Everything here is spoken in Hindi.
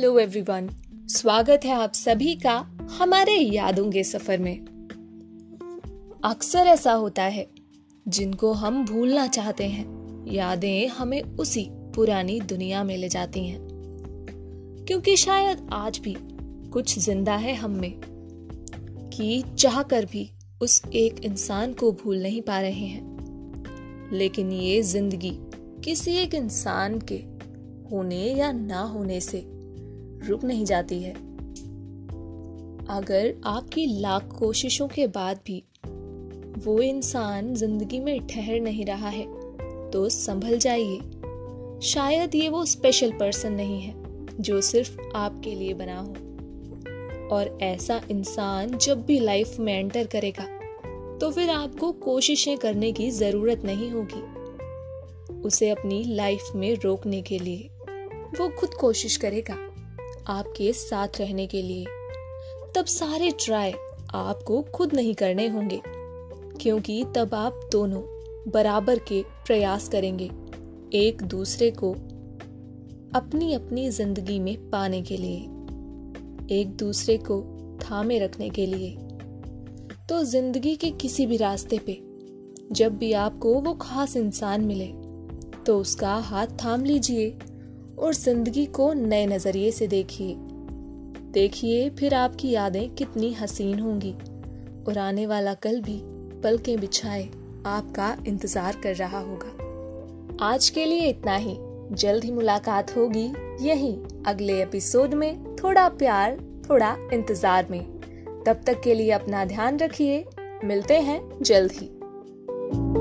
हेलो एवरीवन, स्वागत है आप सभी का हमारे यादों के सफ़र में। अक्सर ऐसा होता है, जिनको हम भूलना चाहते हैं, यादें हमें उसी पुरानी दुनिया में ले जाती हैं। क्योंकि शायद आज भी कुछ ज़िंदा है हम में, कि चाहकर भी उस एक इंसान को भूल नहीं पा रहे हैं। लेकिन ये ज़िंदगी किसी एक इंसान के होने या ना होने से रुक नहीं जाती है। अगर आपकी लाख कोशिशों के बाद भी वो इंसान ज़िंदगी में ठहर नहीं रहा है तो संभल जाइए। शायद ये वो स्पेशल पर्सन नहीं है, जो सिर्फ़ आपके लिए बना हो। और ऐसा इंसान जब भी लाइफ में एंटर करेगा तो फिर आपको कोशिशें करने की ज़रूरत नहीं होगी। उसे अपनी लाइफ में रोकने के लिए वो खुद कोशिश करेगा। आपके साथ रहने के लिए। तब सारे ट्राई आपको खुद नहीं करने होंगे, क्योंकि तब आप दोनों बराबर के प्रयास करेंगे, एक दूसरे को अपनी अपनी ज़िंदगी में पाने के लिए, एक दूसरे को थामे रखने के लिए। तो ज़िंदगी के किसी भी रास्ते पे जब भी आपको वो खास इंसान मिले तो उसका हाथ थाम लीजिए। और ज़िंदगी को नए नज़रिए से देखिए। देखिए फिर आपकी यादें कितनी हसीन होंगी। और आने वाला कल भी पलकें बिछाए आपका इंतज़ार कर रहा होगा। आज के लिए इतना ही। जल्द ही मुलाकात होगी यही अगले एपिसोड में थोड़ा प्यार, थोड़ा इंतज़ार में। तब तक के लिए अपना ध्यान रखिए। मिलते हैं जल्द ही।